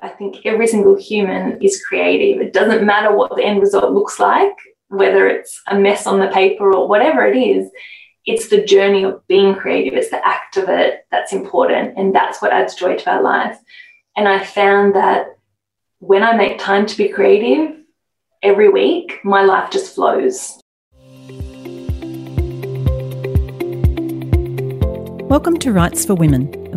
I think every single human is creative. It doesn't matter what the end result looks like, whether it's a mess on the paper or whatever it is. It's the journey of being creative, it's the act of it that's important. And that's what adds joy to our life. And I found that when I make time to be creative every week, my life just flows. Welcome to Writes for Women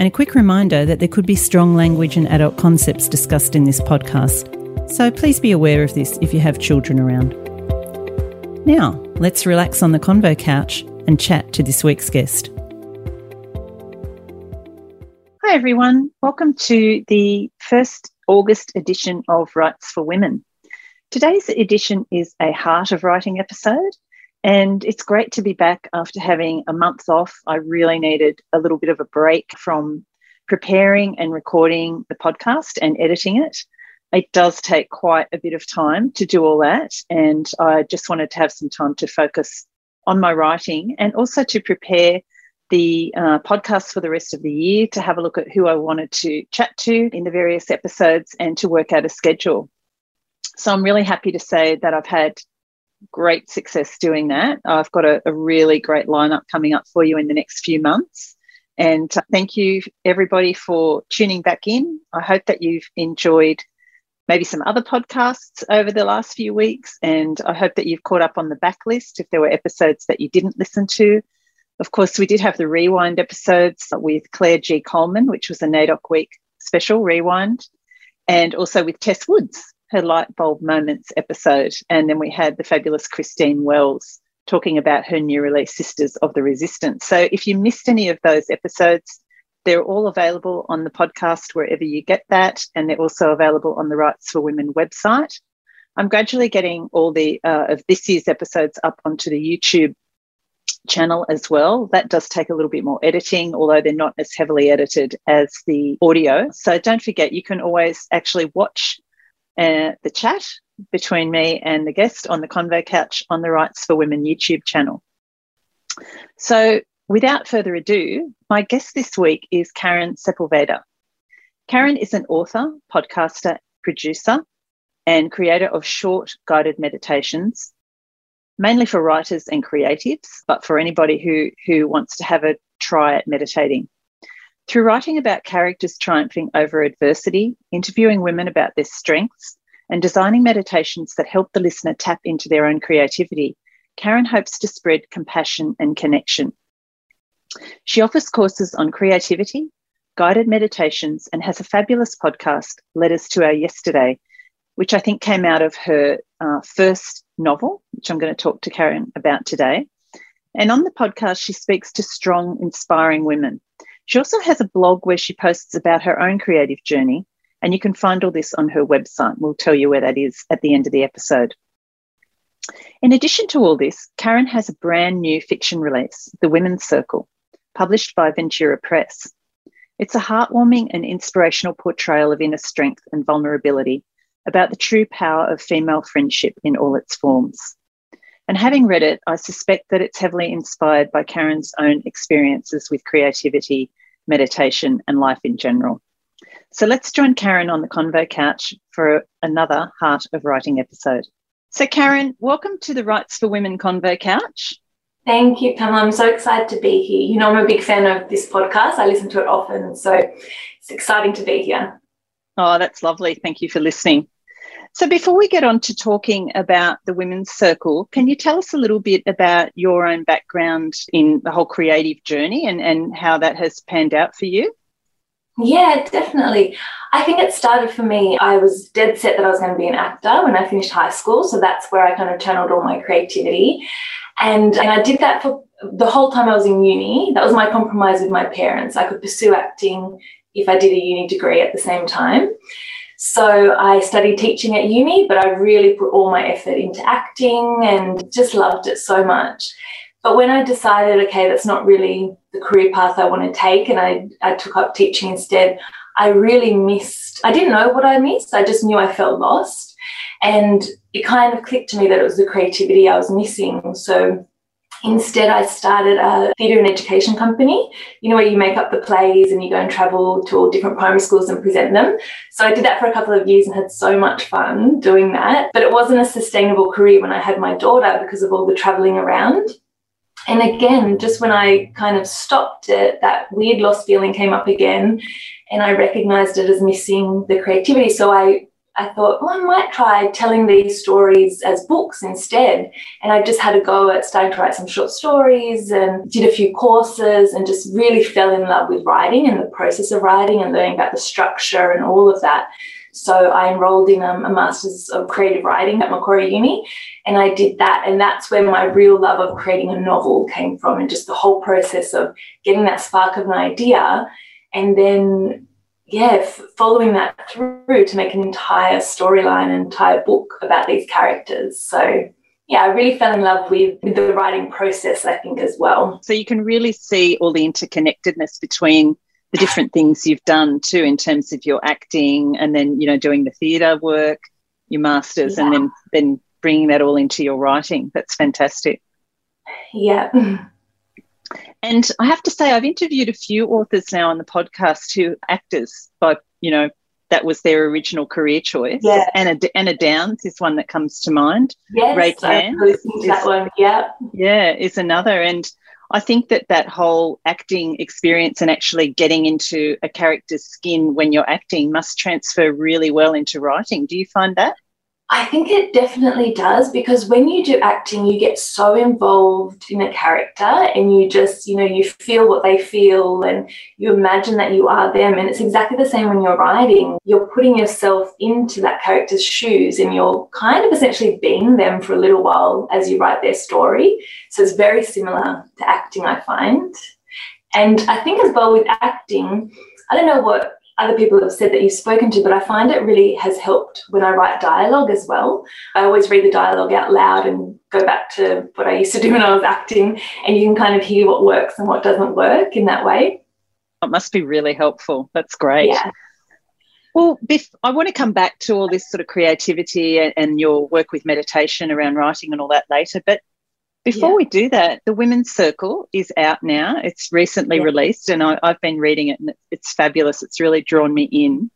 And a quick reminder that there could be strong language and adult concepts discussed in this podcast. So please be aware of this if you have children around. Now, let's relax on the convo couch and chat to this week's guest. Hi, everyone. Welcome to the first August edition of Writes for Women. Today's edition is a Heart of Writing episode, and it's great to be back after having a month off. I really needed a little bit of a break from preparing and recording the podcast and editing it. It does take quite a bit of time to do all that. And I just wanted to have some time to focus on my writing and also to prepare the uh, podcast for the rest of the year to have a look at who I wanted to chat to in the various episodes and to work out a schedule. So I'm really happy to say that I've had great success doing that. I've got a, a really great lineup coming up for you in the next few months. And uh, thank you, everybody, for tuning back in. I hope that you've enjoyed maybe some other podcasts over the last few weeks. And I hope that you've caught up on the backlist if there were episodes that you didn't listen to. Of course, we did have the rewind episodes with Claire G. Coleman, which was a NAIDOC Week special rewind, and also with Tess Woods, her light bulb moments episode. And then we had the fabulous Christine Wells talking about her new release, Sisters of the Resistance. So if you missed any of those episodes, they're all available on the podcast wherever you get that. And they're also available on the Writes for Women website. I'm gradually getting all the uh, of this year's episodes up onto the YouTube channel as well. That does take a little bit more editing, although they're not as heavily edited as the audio. So don't forget, you can always actually watch uh, the chat between me and the guest on the Convo Couch on the Writes for Women YouTube channel. So, without further ado, my guest this week is Karen Sepulveda. Karen is an author, podcaster, producer, and creator of short guided meditations, mainly for writers and creatives, but for anybody who, who wants to have a try at meditating. Through writing about characters triumphing over adversity, interviewing women about their strengths, and designing meditations that help the listener tap into their own creativity, Karen hopes to spread compassion and connection. She offers courses on creativity, guided meditations, and has a fabulous podcast, Letters to Our Yesterday, which I think came out of her uh, first novel, which I'm going to talk to Karen about today. And on the podcast, she speaks to strong, inspiring women she also has a blog where she posts about her own creative journey, and you can find all this on her website. We'll tell you where that is at the end of the episode. In addition to all this, Karen has a brand new fiction release, The Women's Circle, published by Ventura Press. It's a heartwarming and inspirational portrayal of inner strength and vulnerability about the true power of female friendship in all its forms. And having read it, I suspect that it's heavily inspired by Karen's own experiences with creativity meditation, and life in general. So let's join Karen on the Convo Couch for another Heart of Writing episode. So, Karen, welcome to the Writes for Women Convo Couch. Thank you, Pam. I'm so excited to be here. You know, I'm a big fan of this podcast. I listen to it often. So it's exciting to be here. Oh, that's lovely. Thank you for listening. So, before we get on to talking about the Women's Circle, can you tell us a little bit about your own background in the whole creative journey and, and how that has panned out for you? Yeah, definitely. I think it started for me. I was dead set that I was going to be an actor when I finished high school. So that's where I kind of channeled all my creativity. And, and I did that for the whole time I was in uni. That was my compromise with my parents. I could pursue acting if I did a uni degree at the same time. So I studied teaching at uni, but I really put all my effort into acting and just loved it so much. But when I decided, okay, that's not really the career path I want to take, and I, I took up teaching instead, I really missed, I didn't know what I missed. I just knew I felt lost. And it kind of clicked to me that it was the creativity I was missing. So Instead, I started a theatre and education company, you know, where you make up the plays and you go and travel to all different primary schools and present them. So I did that for a couple of years and had so much fun doing that. But it wasn't a sustainable career when I had my daughter because of all the traveling around. And again, just when I kind of stopped it, that weird lost feeling came up again. And I recognized it as missing the creativity. So I I thought, well, I might try telling these stories as books instead. And I just had a go at starting to write some short stories and did a few courses and just really fell in love with writing and the process of writing and learning about the structure and all of that. So I enrolled in um, a master's of creative writing at Macquarie Uni, and I did that. And that's where my real love of creating a novel came from, and just the whole process of getting that spark of an idea and then yeah, f- following that through to make an entire storyline, an entire book about these characters. So, yeah, I really fell in love with, with the writing process, I think, as well. So, you can really see all the interconnectedness between the different things you've done too, in terms of your acting and then, you know, doing the theatre work, your masters, yeah. and then, then bringing that all into your writing. That's fantastic. Yeah. And I have to say, I've interviewed a few authors now on the podcast who actors, but you know, that was their original career choice. Yeah. Anna, Anna Downes is one that comes to mind. Yes, Ray Can. that one. Yeah. Yeah, is another. And I think that that whole acting experience and actually getting into a character's skin when you're acting must transfer really well into writing. Do you find that? I think it definitely does because when you do acting, you get so involved in a character and you just, you know, you feel what they feel and you imagine that you are them. And it's exactly the same when you're writing. You're putting yourself into that character's shoes and you're kind of essentially being them for a little while as you write their story. So it's very similar to acting, I find. And I think as well with acting, I don't know what other people have said that you've spoken to, but I find it really has helped when I write dialogue as well. I always read the dialogue out loud and go back to what I used to do when I was acting, and you can kind of hear what works and what doesn't work in that way. It must be really helpful. That's great. Yeah. Well, Biff, I want to come back to all this sort of creativity and, and your work with meditation around writing and all that later. But before yeah. we do that, the Women's Circle is out now. It's recently yeah. released, and I, have been reading it, and it's fabulous. It's really drawn me in.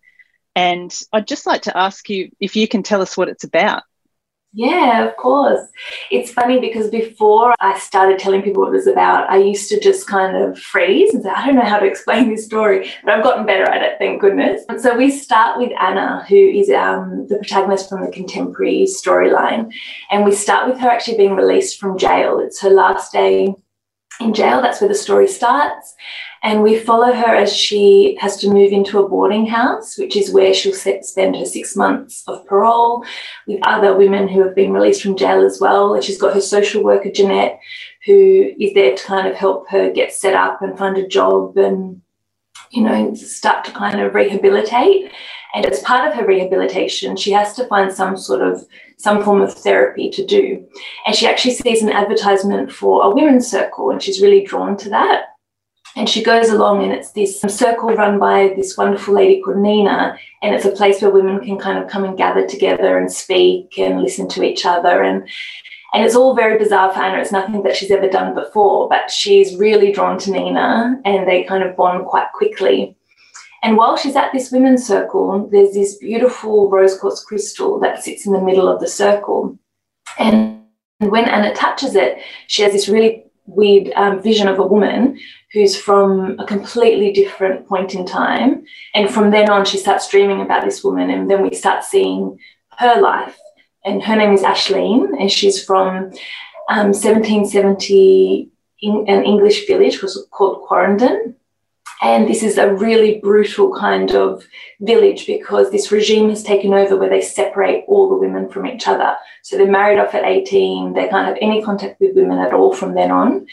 And I'd just like to ask you if you can tell us what it's about. Yeah, of course. It's funny because before I started telling people what it was about, I used to just kind of freeze and say, I don't know how to explain this story, but I've gotten better at it, thank goodness. And so we start with Anna, who is um, the protagonist from the contemporary storyline. And we start with her actually being released from jail. It's her last day in jail. That's where the story starts. And we follow her as she has to move into a boarding house, which is where she'll spend her six months of parole with other women who have been released from jail as well. And she's got her social worker, Jeanette, who is there to kind of help her get set up and find a job and, you know, start to kind of rehabilitate. And as part of her rehabilitation, she has to find some sort of some form of therapy to do. And she actually sees an advertisement for a women's circle, and she's really drawn to that. And she goes along, and it's this circle run by this wonderful lady called Nina. And it's a place where women can kind of come and gather together and speak and listen to each other. And and it's all very bizarre for Anna. It's nothing that she's ever done before, but she's really drawn to Nina and they kind of bond quite quickly. And while she's at this women's circle, there's this beautiful rose quartz crystal that sits in the middle of the circle. And when Anna touches it, she has this really weird um, vision of a woman who's from a completely different point in time. And from then on, she starts dreaming about this woman. And then we start seeing her life. And her name is Ashleen, and she's from um, 1770 in an English village was called Quarrendon. And this is a really brutal kind of village because this regime has taken over where they separate all the women from each other. So they're married off at 18, they can't have any contact with women at all from then on.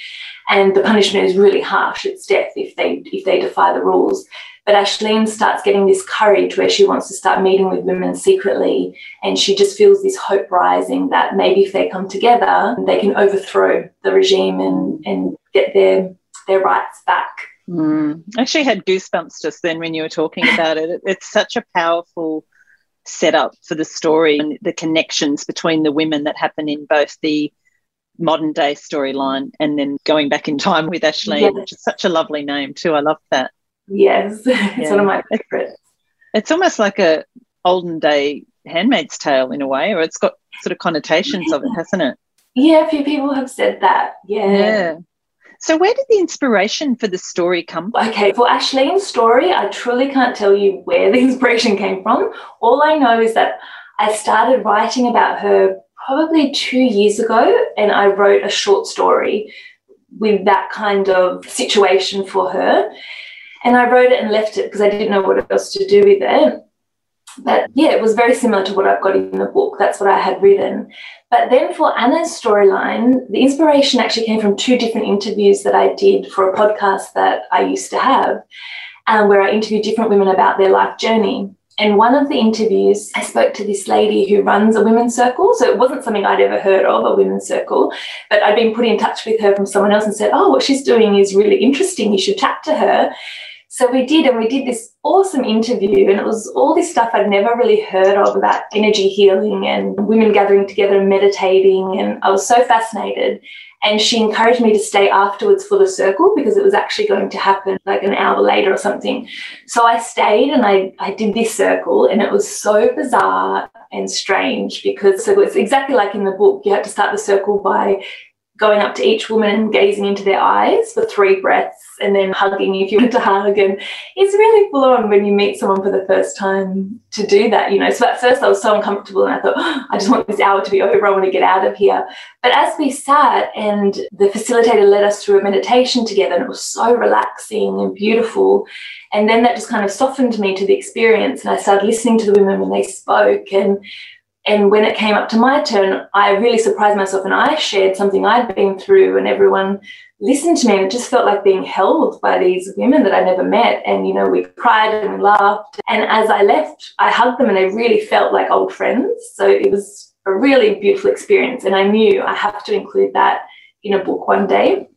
And the punishment is really harsh. It's death if they if they defy the rules. But Ashleen starts getting this courage where she wants to start meeting with women secretly. And she just feels this hope rising that maybe if they come together, they can overthrow the regime and, and get their, their rights back. Mm. I actually had goosebumps just then when you were talking about it. It's such a powerful setup for the story and the connections between the women that happen in both the modern day storyline and then going back in time with Ashley, yes. which is such a lovely name too. I love that. Yes, it's yeah. one of my favorites. It's almost like a olden day Handmaid's Tale in a way, or it's got sort of connotations of it, hasn't it? Yeah, a few people have said that. Yeah. Yeah. So, where did the inspiration for the story come from? Okay, for Ashleen's story, I truly can't tell you where the inspiration came from. All I know is that I started writing about her probably two years ago, and I wrote a short story with that kind of situation for her. And I wrote it and left it because I didn't know what else to do with it. But yeah, it was very similar to what I've got in the book. That's what I had written. But then for Anna's storyline, the inspiration actually came from two different interviews that I did for a podcast that I used to have, um, where I interviewed different women about their life journey. And one of the interviews, I spoke to this lady who runs a women's circle. So it wasn't something I'd ever heard of, a women's circle, but I'd been put in touch with her from someone else and said, Oh, what she's doing is really interesting. You should chat to her. So we did, and we did this awesome interview, and it was all this stuff I'd never really heard of about energy healing and women gathering together and meditating. And I was so fascinated. And she encouraged me to stay afterwards for the circle because it was actually going to happen like an hour later or something. So I stayed and I, I did this circle, and it was so bizarre and strange because so it's exactly like in the book. You had to start the circle by going up to each woman and gazing into their eyes for three breaths and then hugging if you want to hug. And it's really full on when you meet someone for the first time to do that, you know. So at first I was so uncomfortable and I thought, oh, I just want this hour to be over. I want to get out of here. But as we sat and the facilitator led us through a meditation together, and it was so relaxing and beautiful. And then that just kind of softened me to the experience. And I started listening to the women when they spoke and and when it came up to my turn, I really surprised myself and I shared something I'd been through, and everyone listened to me. And it just felt like being held by these women that I never met. And, you know, we cried and we laughed. And as I left, I hugged them and they really felt like old friends. So it was a really beautiful experience. And I knew I have to include that in a book one day.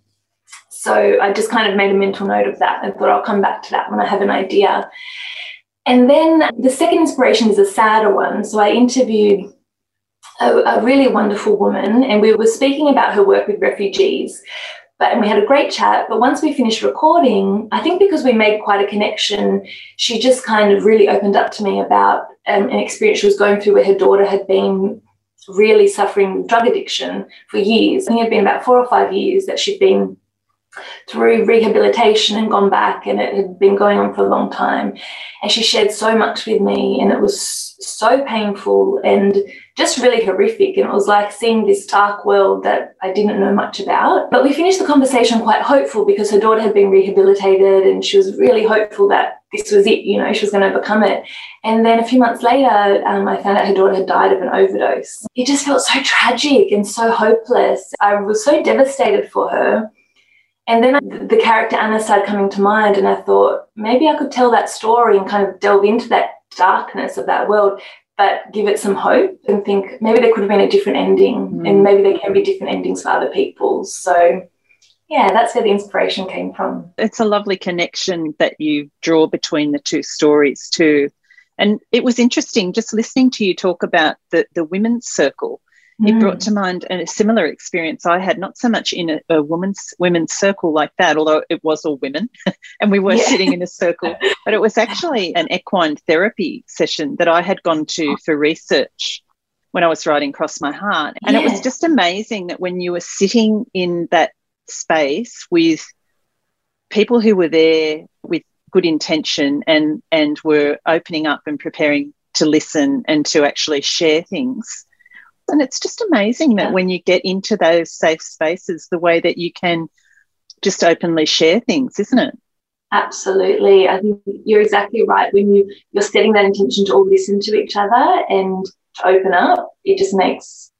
So I just kind of made a mental note of that and thought I'll come back to that when I have an idea. And then the second inspiration is a sadder one. So I interviewed a, a, really wonderful woman, and we were speaking about her work with refugees. But and we had a great chat. But once we finished recording, I think because we made quite a connection, she just kind of really opened up to me about um, an experience she was going through where her daughter had been really suffering drug addiction for years. I think it had been about four or five years that she'd been through rehabilitation and gone back, and it had been going on for a long time. And she shared so much with me, and it was so painful and just really horrific. And it was like seeing this dark world that I didn't know much about. But we finished the conversation quite hopeful because her daughter had been rehabilitated, and she was really hopeful that this was it, you know, she was going to overcome it. And then a few months later, um, I found out her daughter had died of an overdose. It just felt so tragic and so hopeless. I was so devastated for her. And then the character Anna started coming to mind, and I thought maybe I could tell that story and kind of delve into that darkness of that world, but give it some hope and think maybe there could have been a different ending, mm. and maybe there can be different endings for other people. So, yeah, that's where the inspiration came from. It's a lovely connection that you draw between the two stories, too. And it was interesting just listening to you talk about the, the women's circle. It brought mm. to mind a similar experience I had, not so much in a, a woman's women's circle like that, although it was all women and we were yeah. sitting in a circle, but it was actually an equine therapy session that I had gone to oh. for research when I was writing Cross My Heart. And yeah. it was just amazing that when you were sitting in that space with people who were there with good intention and and were opening up and preparing to listen and to actually share things and it's just amazing that when you get into those safe spaces, the way that you can just openly share things, isn't it? Absolutely. I think you're exactly right. When you, you're setting that intention to all listen to each other and to open up, it just makes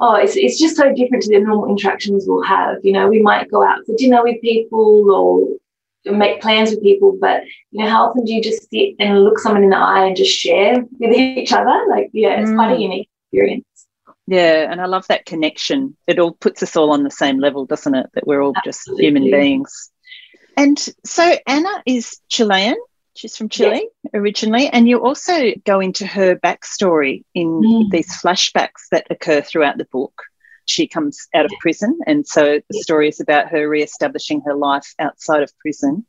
oh, it's, it's just so different to the normal interactions we'll have. You know, we might go out for dinner with people or make plans with people, but you know, how often do you just sit and look someone in the eye and just share with each other? Like, yeah, it's mm. quite a mm. unique experience. Yeah, and I love that connection. It all puts us all on the same level, doesn't it? That we're all Absolutely. just human beings. And so Anna is Chilean. She's from Chile yes. originally. And you also go into her backstory in mm. these flashbacks that occur throughout the book. She comes out of prison. And so the story is about her re-establishing her life outside of prison.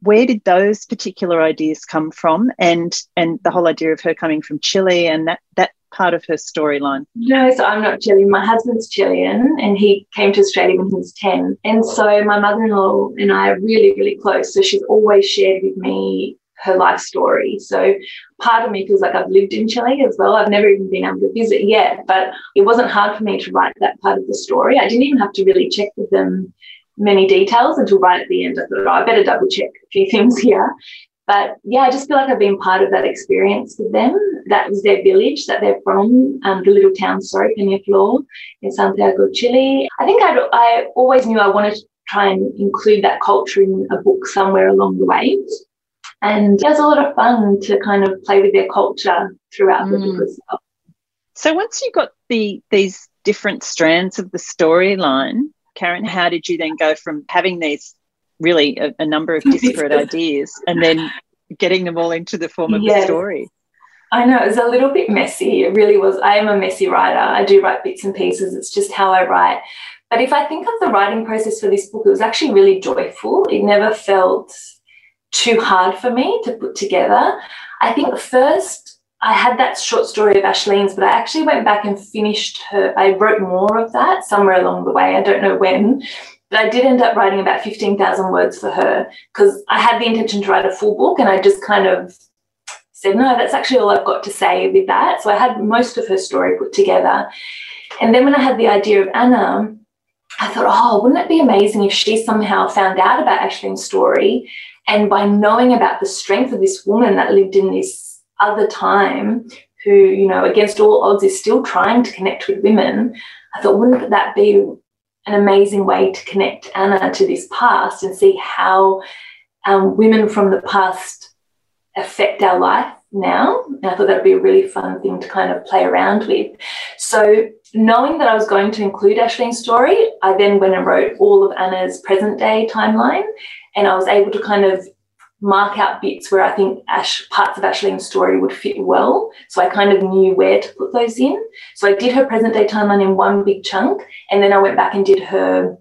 Where did those particular ideas come from? And and the whole idea of her coming from Chile and that that part of her storyline? No, so I'm not Chilean. My husband's Chilean and he came to Australia when he was 10. And so my mother in law and I are really, really close. So she's always shared with me her life story. So part of me feels like I've lived in Chile as well. I've never even been able to visit yet, but it wasn't hard for me to write that part of the story. I didn't even have to really check with them many details until right at the end. I thought, oh, I better double check a few things here. But yeah, I just feel like I've been part of that experience with them. That was their village that they're from, um, the little town, sorry, Peñaflor in Santiago, Chile. I think I'd, I always knew I wanted to try and include that culture in a book somewhere along the way. And it was a lot of fun to kind of play with their culture throughout mm. the book as well. So once you got the these different strands of the storyline, Karen, how did you then go from having these really a, a number of disparate ideas and then getting them all into the form of yes. a story. I know it was a little bit messy. It really was. I am a messy writer. I do write bits and pieces. It's just how I write. But if I think of the writing process for this book, it was actually really joyful. It never felt too hard for me to put together. I think first I had that short story of Ashleen's, but I actually went back and finished her. I wrote more of that somewhere along the way. I don't know when. But I did end up writing about 15,000 words for her because I had the intention to write a full book and I just kind of said, no, that's actually all I've got to say with that. So I had most of her story put together. And then when I had the idea of Anna, I thought, oh, wouldn't it be amazing if she somehow found out about Ashleen's story? And by knowing about the strength of this woman that lived in this other time, who, you know, against all odds is still trying to connect with women, I thought, wouldn't that be an amazing way to connect Anna to this past and see how um, women from the past affect our life now. And I thought that'd be a really fun thing to kind of play around with. So, knowing that I was going to include Ashleen's story, I then went and wrote all of Anna's present day timeline. And I was able to kind of mark out bits where I think Ash, parts of Ashleen's story would fit well. So I kind of knew where to put those in. So I did her present day timeline in one big chunk, and then I went back and did her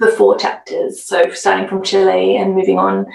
before chapters. So starting from Chile and moving on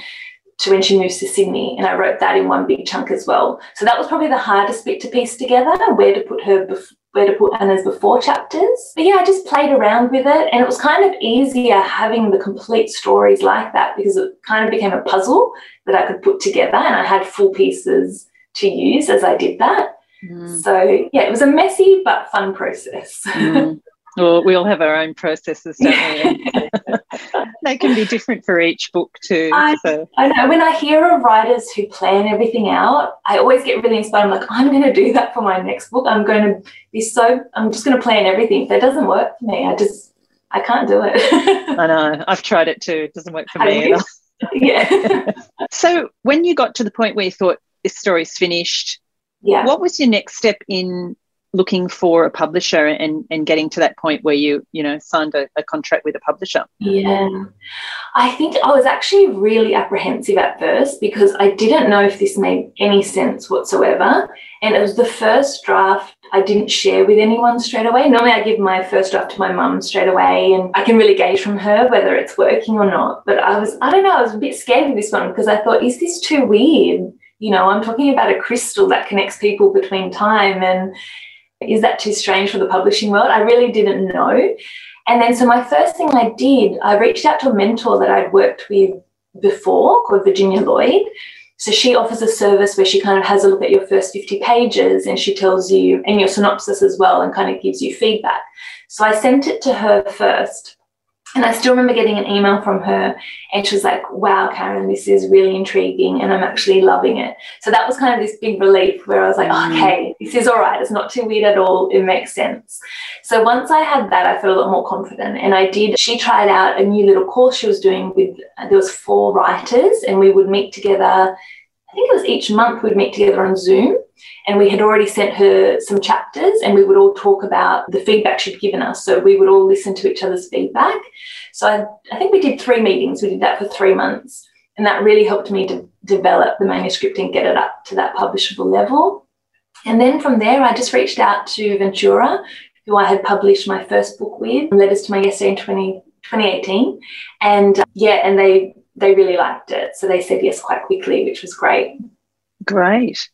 to when she moves to Sydney, and I wrote that in one big chunk as well. So that was probably the hardest bit to piece together, where to put her bef- where to put Anna's before chapters. But yeah, I just played around with it, and it was kind of easier having the complete stories like that because it kind of became a puzzle that I could put together, and I had full pieces to use as I did that. Mm. So yeah, it was a messy but fun process. Mm. Well, we all have our own processes, don't we? they can be different for each book too. I, so. I know. When I hear of writers who plan everything out, I always get really inspired. I'm like, I'm going to do that for my next book. I'm going to be so. I'm just going to plan everything. If that doesn't work for me, I just I can't do it. I know. I've tried it too. It doesn't work for me either. yeah. so when you got to the point where you thought this story's finished, yeah. what was your next step in looking for a publisher and, and getting to that point where you you know signed a, a, contract with a publisher. Yeah. I think i was actually really apprehensive at first because i didn't know if this made any sense whatsoever. And it was the first draft i didn't share with anyone straight away. Normally i give my first draft to my mum straight away and i can really gauge from her whether it's working or not. But i was i don't know i was a bit scared with this one because i thought is this too weird? You know i'm talking about a crystal that connects people between time. And is that too strange for the publishing world? I really didn't know. And then, so my first thing I did, I reached out to a mentor that I'd worked with before called Virginia Lloyd. So she offers a service where she kind of has a look at your first 50 pages and she tells you, and your synopsis as well, and kind of gives you feedback. So I sent it to her first. And I still remember getting an email from her, and she was like, Wow, Karen, this is really intriguing, and I'm actually loving it. So that was kind of this big relief where I was like, mm. Okay, this is all right. It's not too weird at all. It makes sense. So once I had that, I felt a lot more confident. And I did, she tried out a new little course she was doing with, there was four writers, and we would meet together. I think it was each month we'd meet together on Zoom and we had already sent her some chapters and we would all talk about the feedback she'd given us. So we would all listen to each other's feedback. So I, I think we did three meetings. We did that for three months. And that really helped me to develop the manuscript and get it up to that publishable level. And then from there, I just reached out to Ventura, who I had published my first book with, Letters to My Yesterday in 20, 2018. And uh, yeah, and they they really liked it. So they said yes quite quickly, which was great. Great.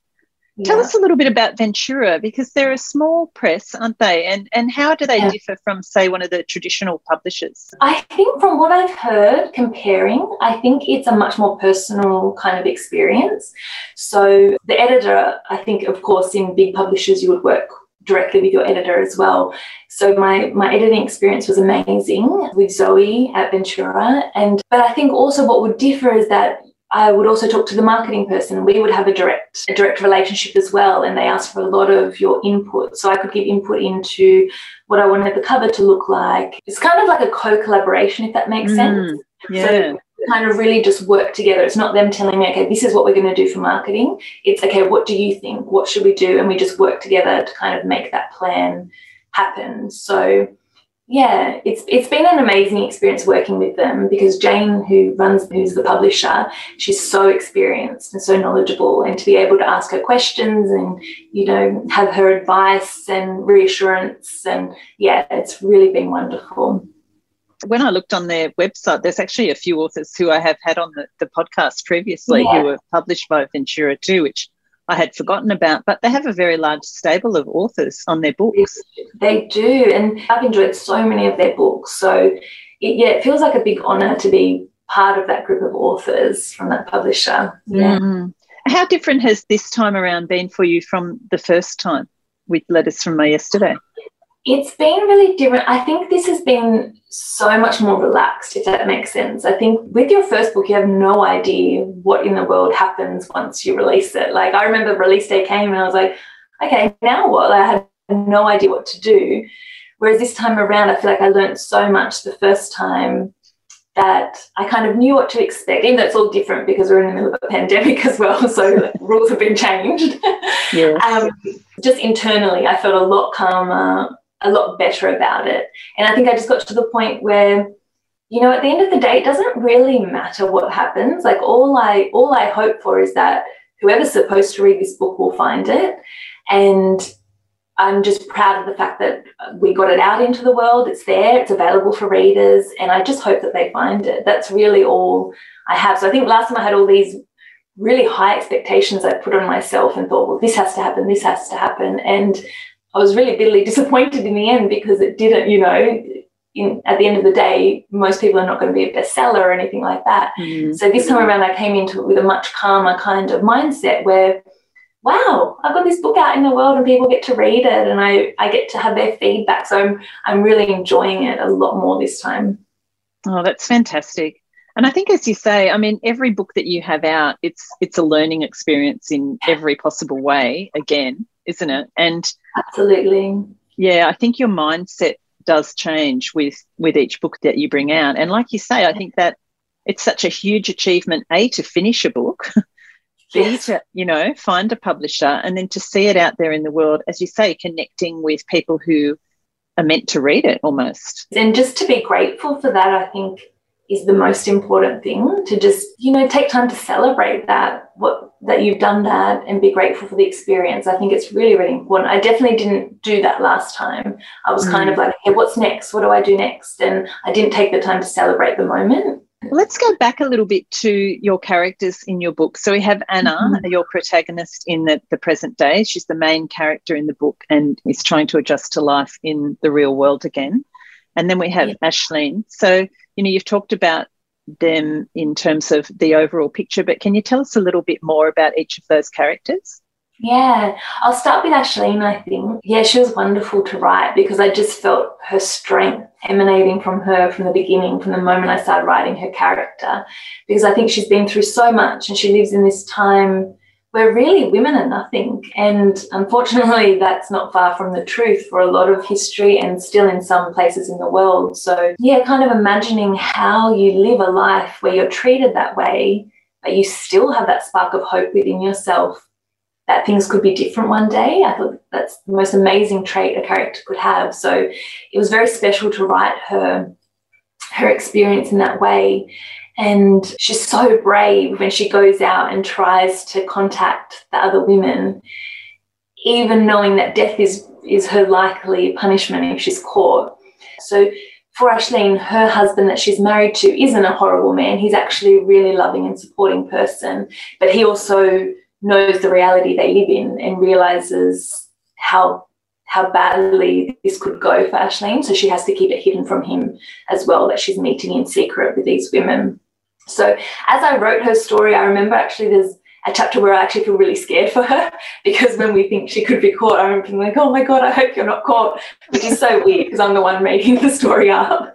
Tell us a little bit about Ventura because they're a small press, aren't they? And and how do they yeah. differ from, say, one of the traditional publishers? I think from what I've heard, comparing, I think it's a much more personal kind of experience. So the editor, I think, of course, in big publishers, you would work directly with your editor as well. So my my editing experience was amazing with Zoe at Ventura, and but I think also what would differ is that I would also talk to the marketing person. We would have a direct a direct relationship as well, and they asked for a lot of your input. So I could give input into what I wanted the cover to look like. It's kind of like a co-collaboration, if that makes mm, sense. Yeah. So kind of really just work together. It's not them telling me, okay, this is what we're going to do for marketing. It's okay, what do you think? What should we do? And we just work together to kind of make that plan happen. So yeah, it's it's been an amazing experience working with them because Jane, who runs, who's the publisher, she's so experienced and so knowledgeable, and to be able to ask her questions and you know have her advice and reassurance, and yeah, it's really been wonderful. When I looked on their website, there's actually a few authors who I have had on the, the podcast previously yeah. who were published by Ventura too, which I had forgotten about, but they have a very large stable of authors on their books. They do, and I've enjoyed so many of their books. So, it, yeah, it feels like a big honour to be part of that group of authors from that publisher. Yeah. Mm. How different has this time around been for you from the first time with Letters from My Yesterday? It's been really different. I think this has been so much more relaxed, if that makes sense. I think with your first book, you have no idea what in the world happens once you release it. Like, I remember release day came and I was like, okay, now what? I had no idea what to do. Whereas this time around, I feel like I learned so much the first time that I kind of knew what to expect, even though it's all different because we're in the middle of a pandemic as well. So rules have been changed. Yes. um, just internally, I felt a lot calmer a lot better about it. And I think I just got to the point where, you know, at the end of the day, it doesn't really matter what happens. Like all I all I hope for is that whoever's supposed to read this book will find it. And I'm just proud of the fact that we got it out into the world. It's there, it's available for readers, and I just hope that they find it. That's really all I have. So I think last time I had all these really high expectations I put on myself and thought, well, this has to happen, this has to happen. And I was really bitterly disappointed in the end because it didn't, you know, in, at the end of the day, most people are not going to be a bestseller or anything like that. Mm. So this time around, I came into it with a much calmer kind of mindset where, wow, I've got this book out in the world and people get to read it and I, I get to have their feedback. So I'm, I'm really enjoying it a lot more this time. Oh, that's fantastic. And I think, as you say, I mean, every book that you have out, it's it's a learning experience in every possible way. Again, isn't it? And absolutely, yeah, I think your mindset does change with with each book that you bring out. And like you say, I think that it's such a huge achievement a to finish a book. B to you know find a publisher and then to see it out there in the world, as you say, connecting with people who are meant to read it almost. And just to be grateful for that, I think is the most important thing to just you know take time to celebrate that what that you've done that and be grateful for the experience i think it's really really important i definitely didn't do that last time i was mm. kind of like hey what's next what do i do next and i didn't take the time to celebrate the moment Let's go back a little bit to your characters in your book. So we have Anna, mm-hmm. your protagonist in the, the present day. She's the main character in the book and is trying to adjust to life in the real world again. And then we have yeah. Ashleen. So you know, you've talked about them in terms of the overall picture, but can you tell us a little bit more about each of those characters? Yeah, I'll start with Ashleen, I think. Yeah, she was wonderful to write because I just felt her strength emanating from her from the beginning, from the moment I started writing her character. Because I think she's been through so much and she lives in this time where really women are nothing. And unfortunately, that's not far from the truth for a lot of history and still in some places in the world. So, yeah, kind of imagining how you live a life where you're treated that way, but you still have that spark of hope within yourself that things could be different one day. I thought that's the most amazing trait a character could have. So it was very special to write her her experience in that way. And she's so brave when she goes out and tries to contact the other women, even knowing that death is is her likely punishment if she's caught. So for Ashleen, her husband that she's married to isn't a horrible man. He's actually a really loving and supporting person. But he also knows the reality they live in and realizes how how badly this could go for Ashleen. So she has to keep it hidden from him as well that she's meeting in secret with these women. So as I wrote her story, I remember actually there's a chapter where I actually feel really scared for her because when we think she could be caught, I remember being like, oh my God, I hope you're not caught, which is so weird because I'm the one making the story up.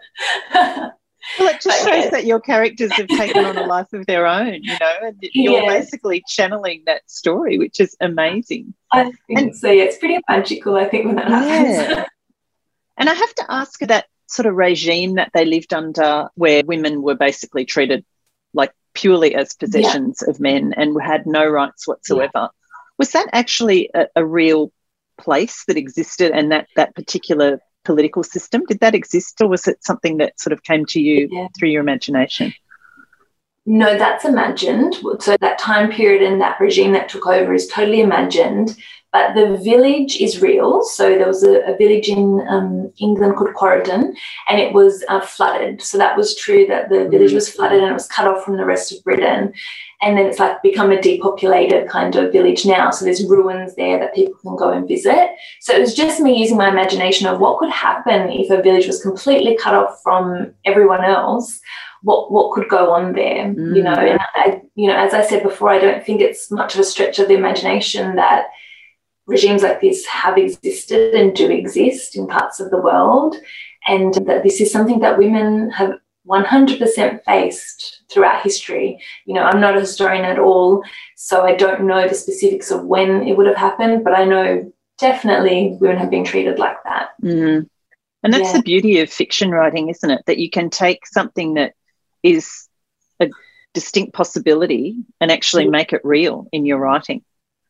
Well, it just shows that your characters have taken on a life of their own, you know, and you're yeah. basically channeling that story, which is amazing. I think and, so. Yeah, it's pretty magical, I think, when that happens. Yeah. and I have to ask that sort of regime that they lived under, where women were basically treated like purely as possessions yeah. of men and had no rights whatsoever. Was that actually a, a real place that existed and that that particular political system. Did that exist, or was it something that sort of came to you yeah. through your imagination? No, that's imagined. So that time period and that regime that took over is totally imagined. But the village is real. So there was a, a village in um, England called Quarrendon, and it was uh, flooded. So that was true that the village was flooded and it was cut off from the rest of Britain. And then it's like become a depopulated kind of village now. So there's ruins there that people can go and visit. So it was just me using my imagination of what could happen if a village was completely cut off from everyone else what what could go on there mm. you know and I, you know as i said before i don't think it's much of a stretch of the imagination that regimes like this have existed and do exist in parts of the world, and that this is something that women have 100% faced throughout history. You know, I'm not a historian at all, so I don't know the specifics of when it would have happened, but I know definitely women have been treated like that. Mm-hmm. And that's yeah. the beauty of fiction writing, isn't it? That you can take something that is a distinct possibility and actually make it real in your writing.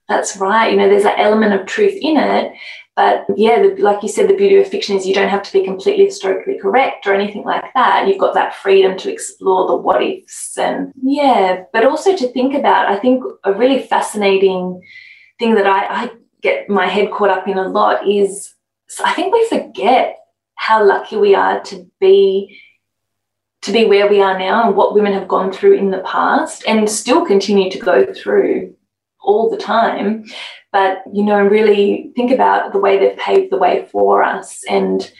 That's right. You know, there's an element of truth in it. But yeah, the, like you said, the beauty of fiction is you don't have to be completely historically correct or anything like that. You've got that freedom to explore the what ifs and yeah, but also to think about. I think a really fascinating thing that I, I get my head caught up in a lot is I think we forget how lucky we are to be to be where we are now and what women have gone through in the past and still continue to go through all the time, but you know, really think about the way they've paved the way for us and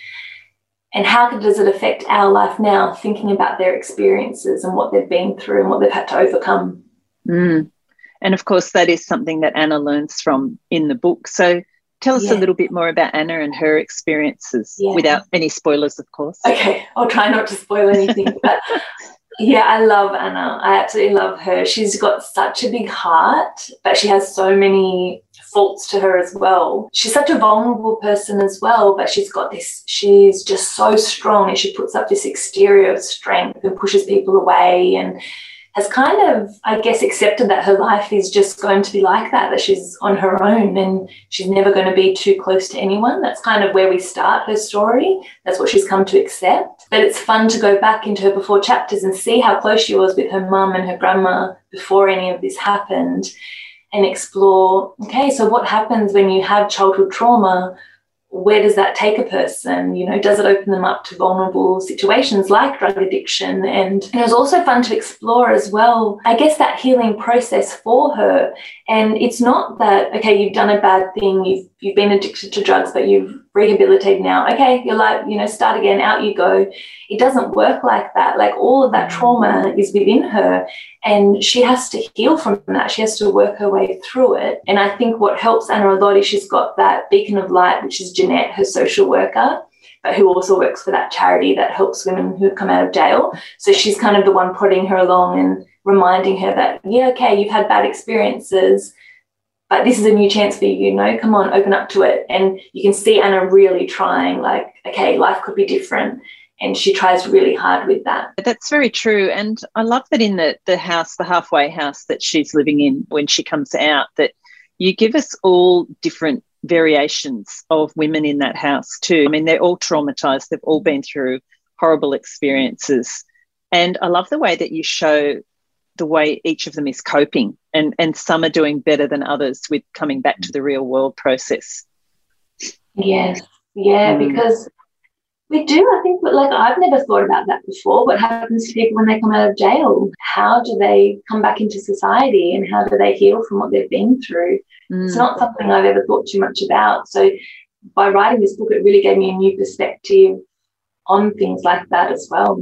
and how does it affect our life now, thinking about their experiences and what they've been through and what they've had to overcome. Mm. And of course, that is something that Anna learns from in the book. So tell us yeah. a little bit more about Anna and her experiences yeah. without any spoilers, of course. Okay, I'll try not to spoil anything. but yeah, I love Anna. I absolutely love her. She's got such a big heart, but she has so many faults to her as well. She's such a vulnerable person as well, but she's got this, she's just so strong and she puts up this exterior of strength and pushes people away and has kind of, I guess, accepted that her life is just going to be like that, that she's on her own and she's never going to be too close to anyone. That's kind of where we start her story. That's what she's come to accept. But it's fun to go back into her before chapters and see how close she was with her mum and her grandma before any of this happened and explore okay, so what happens when you have childhood trauma? Where does that take a person? You know, does it open them up to vulnerable situations like drug addiction? And, it was also fun to explore as well, I guess, that healing process for her And it's not that, okay, you've done a bad thing, you've, you've been addicted to drugs, but you've rehabilitated now. Okay, you're like, you know, start again, out you go. It doesn't work like that. Like all of that trauma is within her and she has to heal from that. She has to work her way through it. And I think what helps Anna a lot is she's got that beacon of light, which is Jeanette, her social worker but who also works for that charity that helps women who come out of jail. So she's kind of the one prodding her along and reminding her that, yeah, okay, you've had bad experiences, but this is a new chance for you, you know, come on, open up to it. And you can see Anna really trying, like, okay, life could be different. And she tries really hard with that. That's very true. And I love that in the, the house, the halfway house that she's living in when she comes out, that you give us all different variations of women in that house too. I mean, they're all traumatized, they've all been through horrible experiences. And I love the way that you show the way each of them is coping and, and some are doing better than others with coming back to the real world process. Yes. Yeah, mm. because we do, I think, but like I've never thought about that before. What happens to people when they come out of jail? How do they come back into society and how do they heal from what they've been through? Mm. It's not something I've ever thought too much about. So by writing this book, it really gave me a new perspective on things like that as well.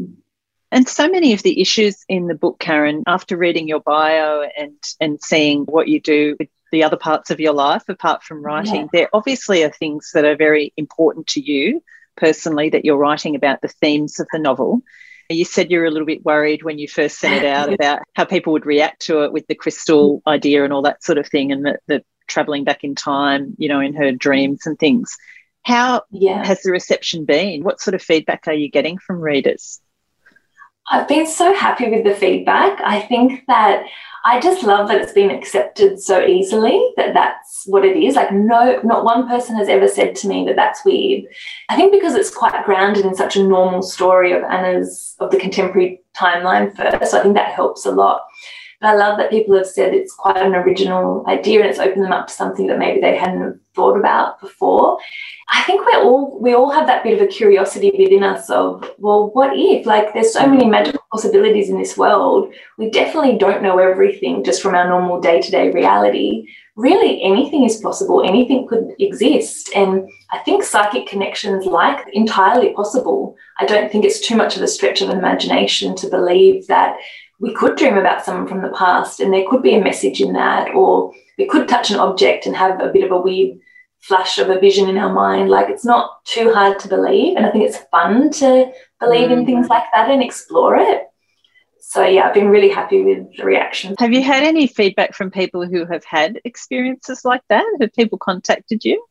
And so many of the issues in the book, Karen, after reading your bio and and seeing what you do with the other parts of your life apart from writing, yeah. there obviously are things that are very important to you personally that you're writing about the themes of the novel. You said you were a little bit worried when you first sent it out about how people would react to it with the crystal idea and all that sort of thing, and the, the traveling back in time, you know, in her dreams and things. How yeah. has the reception been? What sort of feedback are you getting from readers? I've been so happy with the feedback. I think that I just love that it's been accepted so easily that that's what it is. Like, no, not one person has ever said to me that that's weird. I think because it's quite grounded in such a normal story of Anna's, of the contemporary timeline first. So I think that helps a lot. I love that people have said it's quite an original idea and it's opened them up to something that maybe they hadn't thought about before. I think we're all we all have that bit of a curiosity within us of, well, what if? Like there's so many magical possibilities in this world. We definitely don't know everything just from our normal day-to-day reality. Really anything is possible, anything could exist. And I think psychic connections like entirely possible. I don't think it's too much of a stretch of imagination to believe that we could dream about someone from the past and there could be a message in that, or we could touch an object and have a bit of a weird flash of a vision in our mind. Like it's not too hard to believe. And I think it's fun to believe mm. in things like that and explore it. So yeah, I've been really happy with the reaction. Have you had any feedback from people who have had experiences like that? Have people contacted you?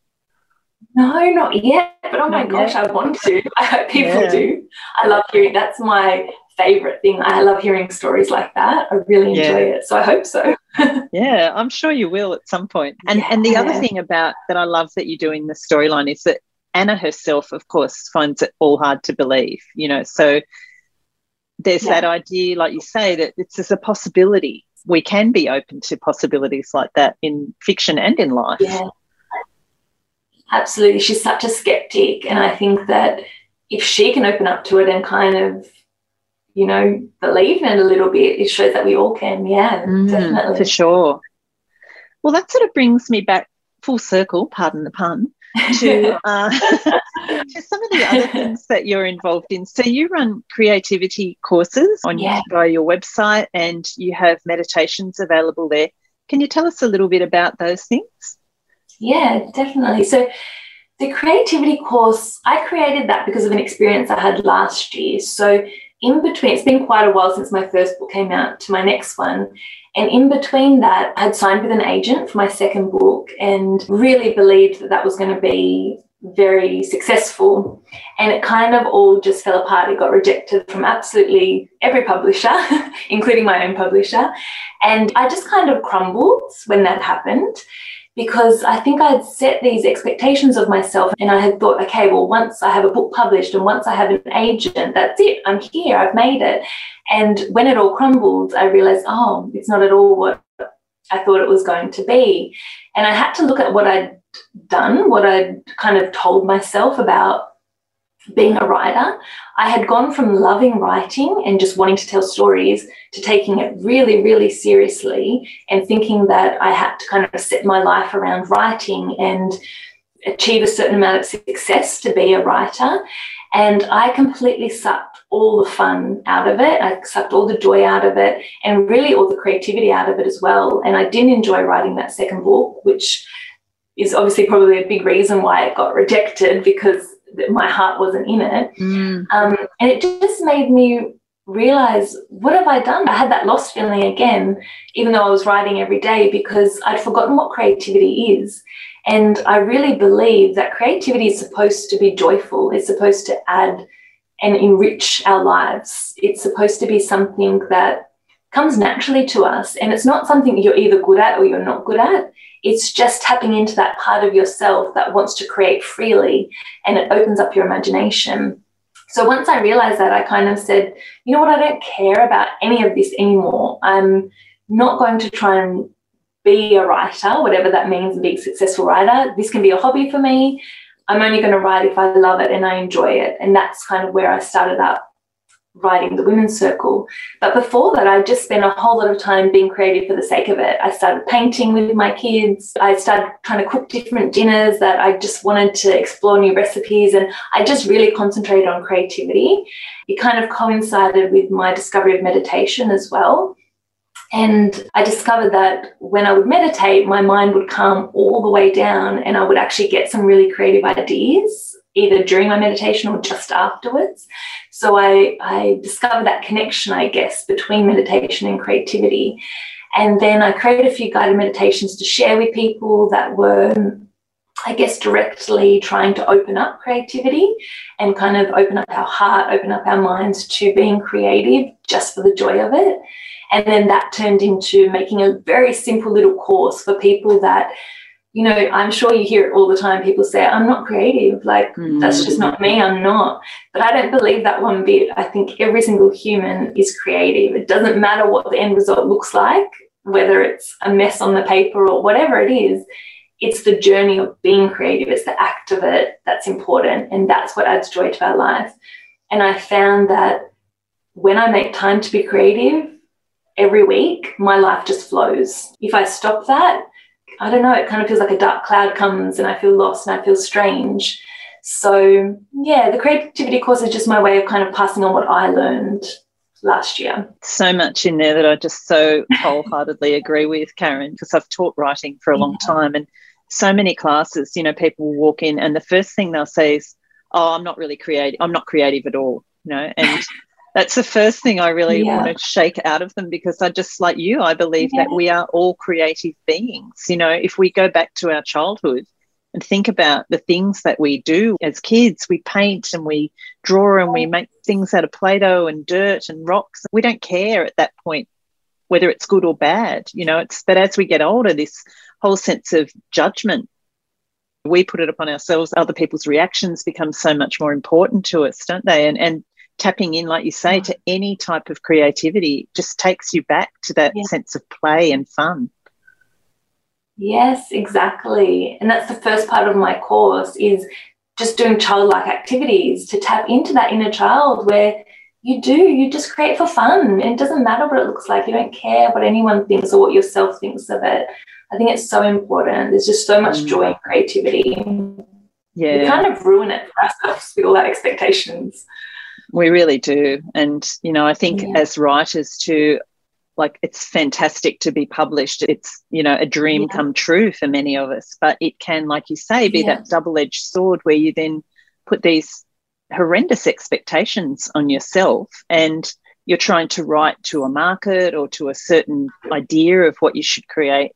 No, not yet. But oh my not gosh, yet. I want to. I hope people yeah. do. I love hearing that's my favorite thing. I love hearing stories like that. I really enjoy yeah. it. So I hope so. yeah, I'm sure you will at some point. And yeah. and the other thing about that I love that you're doing the storyline is that Anna herself, of course, finds it all hard to believe, you know. So there's yeah. that idea, like you say, that it's just a possibility. We can be open to possibilities like that in fiction and in life. Yeah. Absolutely. She's such a skeptic. And I think that if she can open up to it and kind of you know, believe in it a little bit, it shows that we all can. Yeah, mm, definitely. For sure. Well, that sort of brings me back full circle, pardon the pun, to, uh, to some of the other things that you're involved in. So you run creativity courses on yeah. by your website and you have meditations available there. Can you tell us a little bit about those things? Yeah, definitely. So the creativity course, I created that because of an experience I had last year. So in between, it's been quite a while since my first book came out to my next one. And in between that, I had signed with an agent for my second book and really believed that that was going to be very successful. And it kind of all just fell apart. It got rejected from absolutely every publisher, including my own publisher. And I just kind of crumbled when that happened because I think I'd set these expectations of myself and I had thought, okay, well, once I have a book published and once I have an agent, that's it, I'm here, I've made it. And when it all crumbled, I realized, oh, it's not at all what I thought it was going to be. And I had to look at what I'd done, what I'd kind of told myself about being a writer, I had gone from loving writing and just wanting to tell stories to taking it really, really seriously and thinking that I had to kind of set my life around writing and achieve a certain amount of success to be a writer. And I completely sucked all the fun out of it. I sucked all the joy out of it and really all the creativity out of it as well. And I didn't enjoy writing that second book, which is obviously probably a big reason why it got rejected because my heart wasn't in it. Mm. Um, and it just made me realize what have I done? I had that lost feeling again, even though I was writing every day because I'd forgotten what creativity is. And I really believe that creativity is supposed to be joyful, it's supposed to add and enrich our lives. It's supposed to be something that comes naturally to us. And it's not something you're either good at or you're not good at. It's just tapping into that part of yourself that wants to create freely and it opens up your imagination. So once I realized that, I kind of said, you know what, I don't care about any of this anymore. I'm not going to try and be a writer, whatever that means, be a successful writer. This can be a hobby for me. I'm only going to write if I love it and I enjoy it. And that's kind of where I started up writing the women's circle. But before that, I just spent a whole lot of time being creative for the sake of it. I started painting with my kids. I started trying to cook different dinners that I just wanted to explore new recipes. And I just really concentrated on creativity. It kind of coincided with my discovery of meditation as well. And I discovered that when I would meditate, my mind would calm all the way down and I would actually get some really creative ideas either during my meditation or just afterwards. So I, I discovered that connection, I guess, between meditation and creativity. And then I created a few guided meditations to share with people that were, I guess, directly trying to open up creativity and kind of open up our heart, open up our minds to being creative just for the joy of it. And then that turned into making a very simple little course for people that you know, I'm sure you hear it all the time. People say, I'm not creative. Like, mm. that's just not me. I'm not. But I don't believe that one bit. I think every single human is creative. It doesn't matter what the end result looks like, whether it's a mess on the paper or whatever it is. It's the journey of being creative, it's the act of it that's important. And that's what adds joy to our life. And I found that when I make time to be creative every week, my life just flows. If I stop that, I don't know, it kind of feels like a dark cloud comes and I feel lost and I feel strange. So, yeah, the creativity course is just my way of kind of passing on what I learned last year. So much in there that I just so wholeheartedly agree with, Karen, because I've taught writing for a long time and so many classes, you know, people will walk in and the first thing they'll say is, Oh, I'm not really creative. I'm not creative at all, you know, and that's the first thing I really yeah. want to shake out of them because I just like you, I believe yeah. that we are all creative beings. You know, if we go back to our childhood and think about the things that we do as kids, we paint and we draw and we make things out of Play Doh and dirt and rocks. We don't care at that point whether it's good or bad. You know, it's but as we get older, this whole sense of judgment we put it upon ourselves other people's reactions become so much more important to us don't they and and tapping in, like you say, to any type of creativity just takes you back to that yeah. sense of play and fun. Yes, exactly. And that's the first part of my course is just doing childlike activities to tap into that inner child where you do, you just create for fun. It doesn't matter what it looks like. You don't care what anyone thinks or what yourself thinks of it. I think it's so important. There's just so much mm. joy and creativity. Yeah. We kind of ruin it for ourselves with all our expectations. We really do. And, you know, I think yeah. as writers too, like it's fantastic to be published. It's, you know, a dream yeah. come true for many of us. But it can, like you say, be yeah. that double edged sword where you then put these horrendous expectations on yourself and you're trying to write to a market or to a certain idea of what you should create.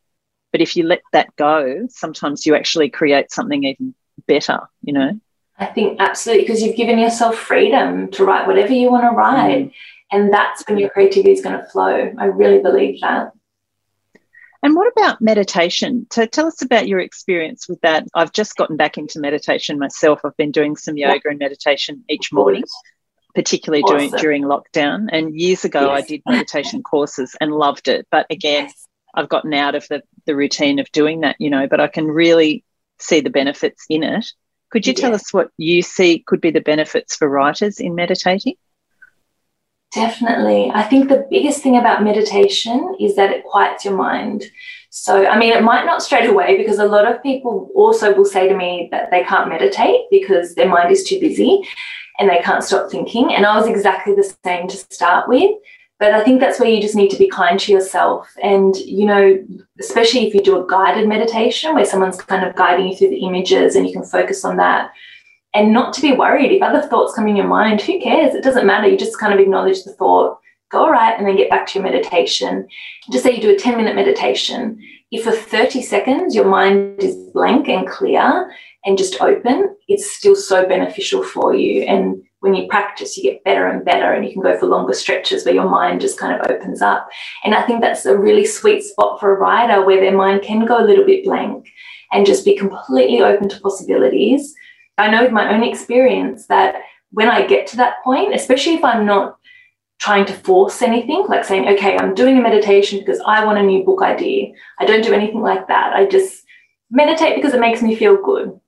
But if you let that go, sometimes you actually create something even better, you know? I think absolutely because you've given yourself freedom to write whatever you want to write. Mm. And that's when your creativity is going to flow. I really believe that. And what about meditation? So tell us about your experience with that. I've just gotten back into meditation myself. I've been doing some yoga yeah. and meditation each morning, particularly awesome. during during lockdown. And years ago yes. I did meditation courses and loved it. But again, yes. I've gotten out of the, the routine of doing that, you know, but I can really see the benefits in it Could you tell us what you see could be the benefits for writers in meditating? Definitely. I think the biggest thing about meditation is that it quiets your mind. So, I mean, it might not straight away because a lot of people also will say to me that they can't meditate because their mind is too busy and they can't stop thinking. And I was exactly the same to start with. But I think that's where you just need to be kind to yourself. And, you know, especially if you do a guided meditation where someone's kind of guiding you through the images and you can focus on that and not to be worried. If other thoughts come in your mind, who cares? It doesn't matter. You just kind of acknowledge the thought, go all right, and then get back to your meditation. Just say you do a 10 minute meditation. If for 30 seconds your mind is blank and clear and just open, it's still so beneficial for you. And when you practice, you get better and better, and you can go for longer stretches where your mind just kind of opens up. And I think that's a really sweet spot for a writer where their mind can go a little bit blank and just be completely open to possibilities. I know with my own experience that when I get to that point, especially if I'm not trying to force anything, like saying, okay, I'm doing a meditation because I want a new book idea. I don't do anything like that. I just meditate because it makes me feel good.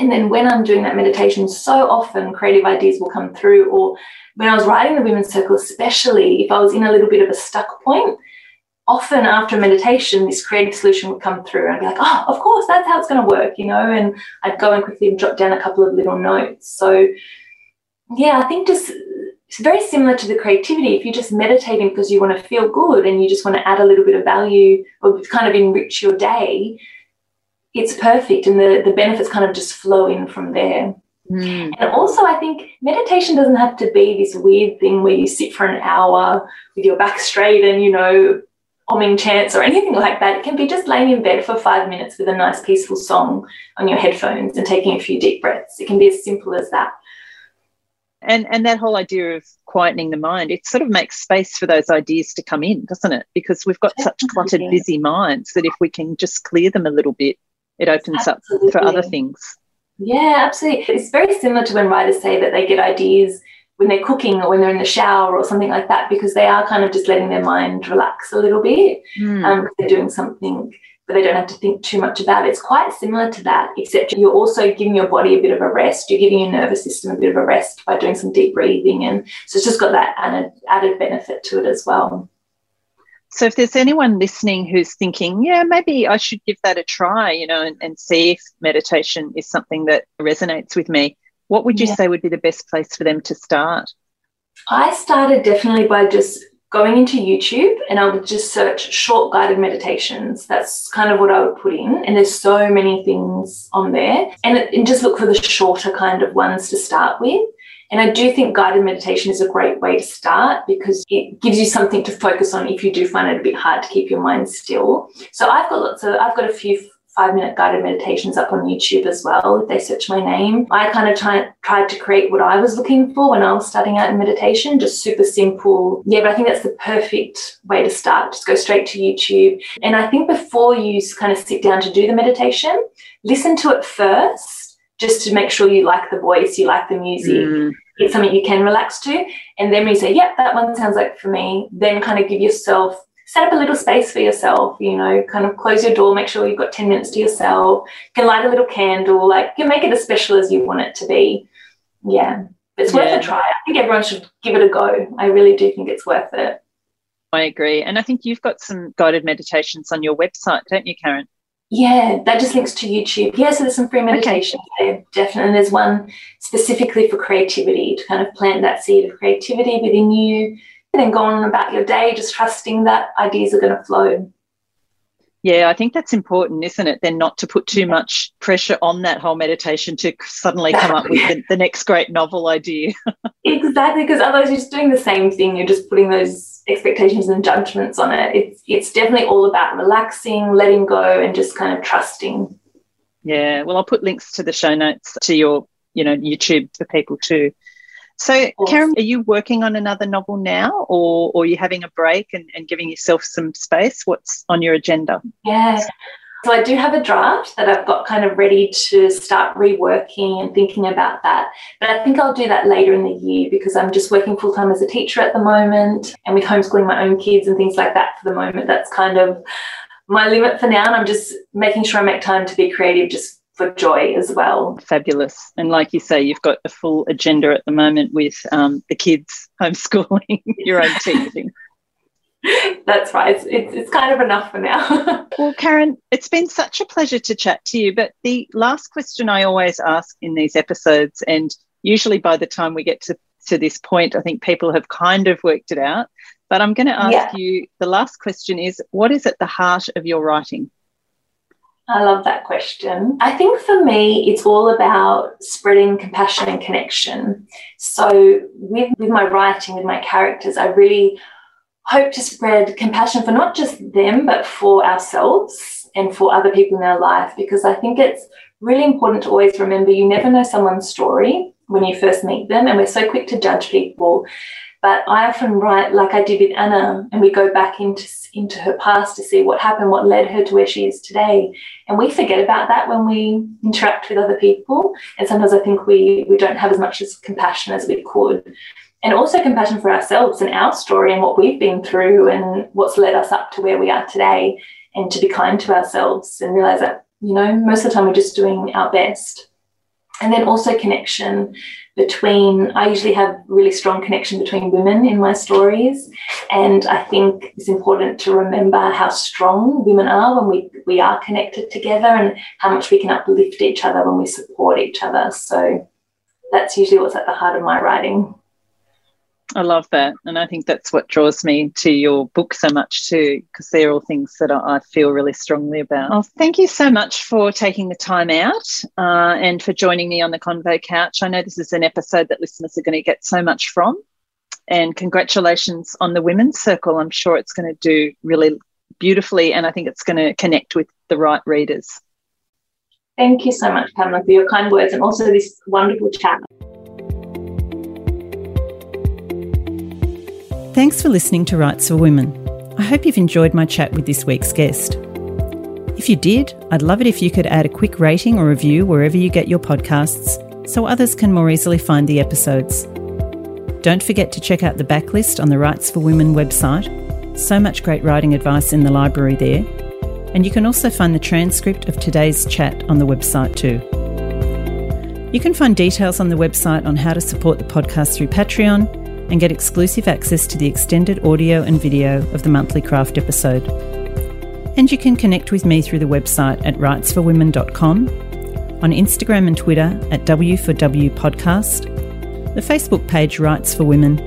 And then when I'm doing that meditation, so often creative ideas will come through. Or when I was writing the Women's Circle, especially if I was in a little bit of a stuck point, often after meditation, this creative solution would come through and I'd be like, oh, of course, that's how it's going to work, you know, and I'd go and quickly jot down a couple of little notes. So, yeah, I think just it's very similar to the creativity. If you're just meditating because you want to feel good and you just want to add a little bit of value or kind of enrich your day, it's perfect and the, the benefits kind of just flow in from there. Mm. And also, I think meditation doesn't have to be this weird thing where you sit for an hour with your back straight and, you know, humming chants or anything like that. It can be just laying in bed for five minutes with a nice, peaceful song on your headphones and taking a few deep breaths. It can be as simple as that. And, and that whole idea of quietening the mind, it sort of makes space for those ideas to come in, doesn't it? Because we've got such cluttered, busy minds that if we can just clear them a little bit, it opens absolutely. up for other things. Yeah, absolutely. It's very similar to when writers say that they get ideas when they're cooking or when they're in the shower or something like that, because they are kind of just letting their mind relax a little bit. Mm. Um, they're doing something but they don't have to think too much about it. It's quite similar to that, except you're also giving your body a bit of a rest. You're giving your nervous system a bit of a rest by doing some deep breathing. And so it's just got that added, added benefit to it as well. So if there's anyone listening who's thinking, yeah, maybe I should give that a try, you know, and, and see if meditation is something that resonates with me, what would you yeah. say would be the best place for them to start? I started definitely by just going into YouTube and I would just search short guided meditations. That's kind of what I would put in. And there's so many things on there. And, it, and just look for the shorter kind of ones to start with. And I do think guided meditation is a great way to start because it gives you something to focus on if you do find it a bit hard to keep your mind still. So I've got lots of, I've got a few five minute guided meditations up on YouTube as well. If they search my name, I kind of try, tried to create what I was looking for when I was starting out in meditation, just super simple. Yeah, but I think that's the perfect way to start. Just go straight to YouTube. And I think before you kind of sit down to do the meditation, listen to it first just to make sure you like the voice, you like the music. Mm. It's something you can relax to. And then when you say, yep, that one sounds like for me, then kind of give yourself, set up a little space for yourself, you know, kind of close your door, make sure you've got 10 minutes to yourself, you can light a little candle, like you can make it as special as you want it to be. Yeah. It's yeah. worth a try. I think everyone should give it a go. I really do think it's worth it. I agree. And I think you've got some guided meditations on your website, don't you, Karen? Yeah, that just links to YouTube. Yeah, so there's some free meditations okay. there, definitely. And there's one specifically for creativity to kind of plant that seed of creativity within you and then go on about your day, just trusting that ideas are going to flow. Yeah, I think that's important, isn't it? Then not to put too much pressure on that whole meditation to suddenly come up with the, the next great novel idea. exactly, because otherwise you're just doing the same thing. You're just putting those expectations and judgments on it. It's it's definitely all about relaxing, letting go, and just kind of trusting. Yeah, well, I'll put links to the show notes to your, you know, YouTube for people too. So, Karen, are you working on another novel now, or, or are you having a break and, and giving yourself some space? What's on your agenda? Yeah. So, I do have a draft that I've got kind of ready to start reworking and thinking about that. But I think I'll do that later in the year because I'm just working full time as a teacher at the moment and with homeschooling my own kids and things like that for the moment. That's kind of my limit for now. And I'm just making sure I make time to be creative just for joy as well. Fabulous. And like you say, you've got a full agenda at the moment with um, the kids homeschooling, your own teaching. That's right. It's, it's, it's, kind of enough for now. well, Karen, it's been such a pleasure to chat to you. But the last question I always ask in these episodes, and usually by the time we get to, to this point, I think people have kind of worked it out. But I'm going to ask yeah. you the last question is what is at the heart of your writing? I love that question. I think for me, it's all about spreading compassion and connection. So, with, with my writing, with my characters, I really hope to spread compassion for not just them, but for ourselves and for other people in our life, because I think it's really important to always remember you never know someone's story when you first meet them, and we're so quick to judge people. But I often write like I did with Anna, and we go back into, into her past to see what happened, what led her to where she is today. And we forget about that when we interact with other people. And sometimes I think we, we don't have as much as compassion as we could. And also compassion for ourselves and our story and what we've been through and what's led us up to where we are today. And to be kind to ourselves and realize that, you know, most of the time we're just doing our best. And then also connection between i usually have really strong connection between women in my stories. And i think it's important to remember how strong women are when we, we are connected together and how much we can uplift each other when we support each other. So that's usually what's at the heart of my writing I love that. And I think that's what draws me to your book so much too, because they're all things that I feel really strongly about. Well, thank you so much for taking the time out uh, and for joining me on the Convo Couch. I know this is an episode that listeners are going to get so much from. And congratulations on the Women's Circle. I'm sure it's going to do really beautifully and I think it's going to connect with the right readers. Thank you so much, Pamela, for your kind words and also this wonderful chat. Thanks for listening to Writes for Women. I hope you've enjoyed my chat with this week's guest. If you did, I'd love it if you could add a quick rating or review wherever you get your podcasts so others can more easily find the episodes. Don't forget to check out the backlist on the Writes for Women website. So much great writing advice in the library there. And you can also find the transcript of today's chat on the website too. You can find details on the website on how to support the podcast through Patreon and get exclusive access to the extended audio and video of the monthly craft episode. And you can connect with me through the website at writesforwomen.com, on Instagram and Twitter at W4W Podcast, the Facebook page Writes for Women,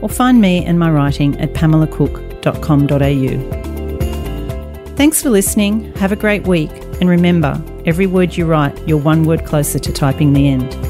or find me and my writing at pamelacook.com.au. Thanks for listening, have a great week, and remember, every word you write, you're one word closer to typing the end.